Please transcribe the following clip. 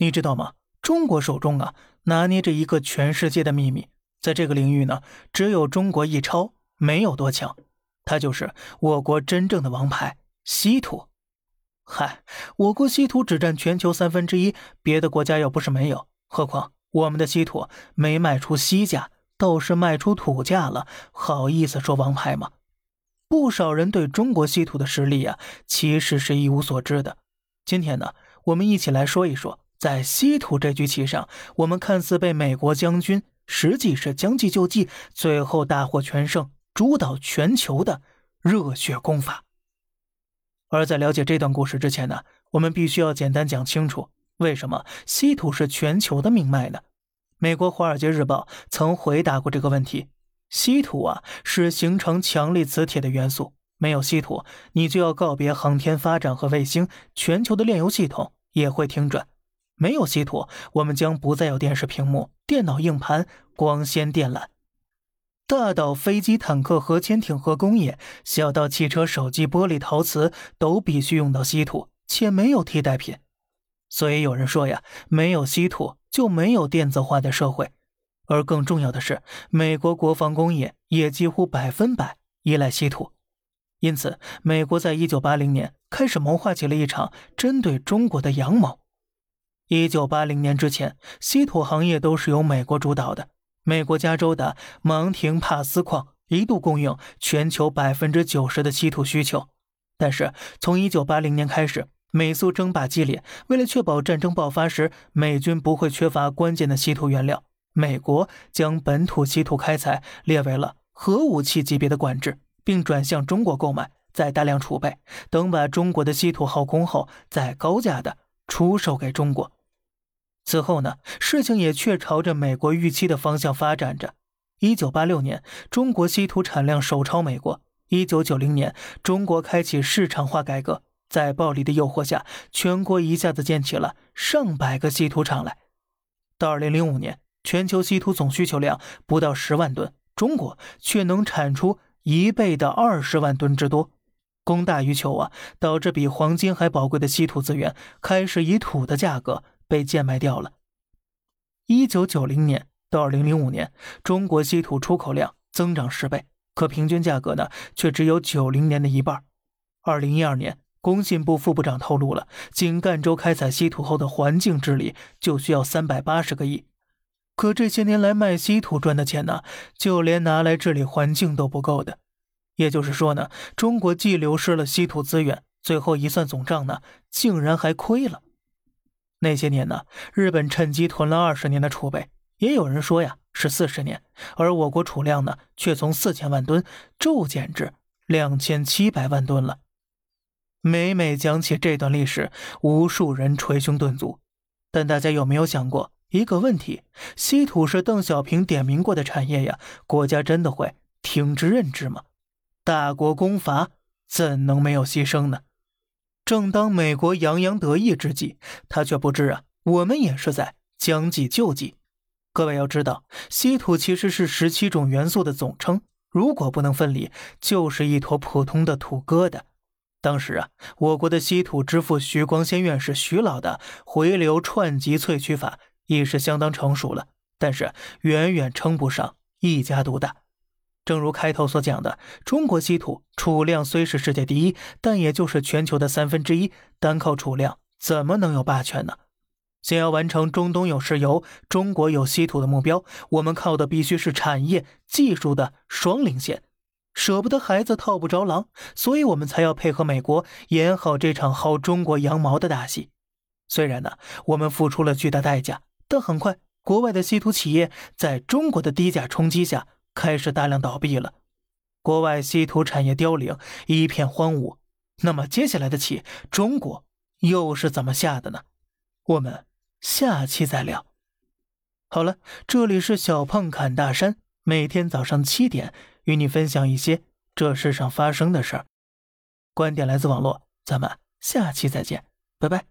你知道吗？中国手中啊，拿捏着一个全世界的秘密，在这个领域呢，只有中国一超，没有多强。它就是我国真正的王牌——稀土。嗨，我国稀土只占全球三分之一，别的国家又不是没有。何况我们的稀土没卖出稀价，倒是卖出土价了，好意思说王牌吗？不少人对中国稀土的实力呀，其实是一无所知的。今天呢，我们一起来说一说，在稀土这局棋上，我们看似被美国将军，实际是将计就计，最后大获全胜，主导全球的热血功法。而在了解这段故事之前呢，我们必须要简单讲清楚，为什么稀土是全球的命脉呢？美国《华尔街日报》曾回答过这个问题：稀土啊，是形成强力磁铁的元素，没有稀土，你就要告别航天发展和卫星，全球的炼油系统也会停转；没有稀土，我们将不再有电视屏幕、电脑硬盘、光纤电缆。大到飞机、坦克、核潜艇和工业，小到汽车、手机、玻璃、陶瓷，都必须用到稀土，且没有替代品。所以有人说呀，没有稀土就没有电子化的社会。而更重要的是，美国国防工业也几乎百分百依赖稀土。因此，美国在一九八零年开始谋划起了一场针对中国的阳谋。一九八零年之前，稀土行业都是由美国主导的。美国加州的芒廷帕斯矿一度供应全球百分之九十的稀土需求，但是从一九八零年开始，美苏争霸激烈，为了确保战争爆发时美军不会缺乏关键的稀土原料，美国将本土稀土开采列为了核武器级别的管制，并转向中国购买，再大量储备，等把中国的稀土耗空后，再高价的出售给中国。此后呢，事情也却朝着美国预期的方向发展着。一九八六年，中国稀土产量首超美国。一九九零年，中国开启市场化改革，在暴利的诱惑下，全国一下子建起了上百个稀土厂来。到二零零五年，全球稀土总需求量不到十万吨，中国却能产出一倍的二十万吨之多，供大于求啊，导致比黄金还宝贵的稀土资源开始以土的价格。被贱卖掉了。一九九零年到二零零五年，中国稀土出口量增长十倍，可平均价格呢却只有九零年的一半。二零一二年，工信部副部长透露了，仅赣州开采稀土后的环境治理就需要三百八十个亿。可这些年来卖稀土赚的钱呢，就连拿来治理环境都不够的。也就是说呢，中国既流失了稀土资源，最后一算总账呢，竟然还亏了。那些年呢，日本趁机囤了二十年的储备，也有人说呀是四十年，而我国储量呢却从四千万吨骤减至两千七百万吨了。每每讲起这段历史，无数人捶胸顿足。但大家有没有想过一个问题：稀土是邓小平点名过的产业呀，国家真的会听之任之吗？大国攻伐，怎能没有牺牲呢？正当美国洋洋得意之际，他却不知啊，我们也是在将计就计。各位要知道，稀土其实是十七种元素的总称，如果不能分离，就是一坨普通的土疙瘩。当时啊，我国的稀土之父徐光先院士徐老的回流串集萃取法已是相当成熟了，但是远远称不上一家独大。正如开头所讲的，中国稀土储量虽是世界第一，但也就是全球的三分之一。单靠储量怎么能有霸权呢？想要完成中东有石油、中国有稀土的目标，我们靠的必须是产业技术的双领先。舍不得孩子套不着狼，所以我们才要配合美国演好这场薅中国羊毛的大戏。虽然呢，我们付出了巨大代价，但很快国外的稀土企业在中国的低价冲击下。开始大量倒闭了，国外稀土产业凋零，一片荒芜。那么接下来的棋，中国又是怎么下的呢？我们下期再聊。好了，这里是小胖侃大山，每天早上七点与你分享一些这世上发生的事儿。观点来自网络，咱们下期再见，拜拜。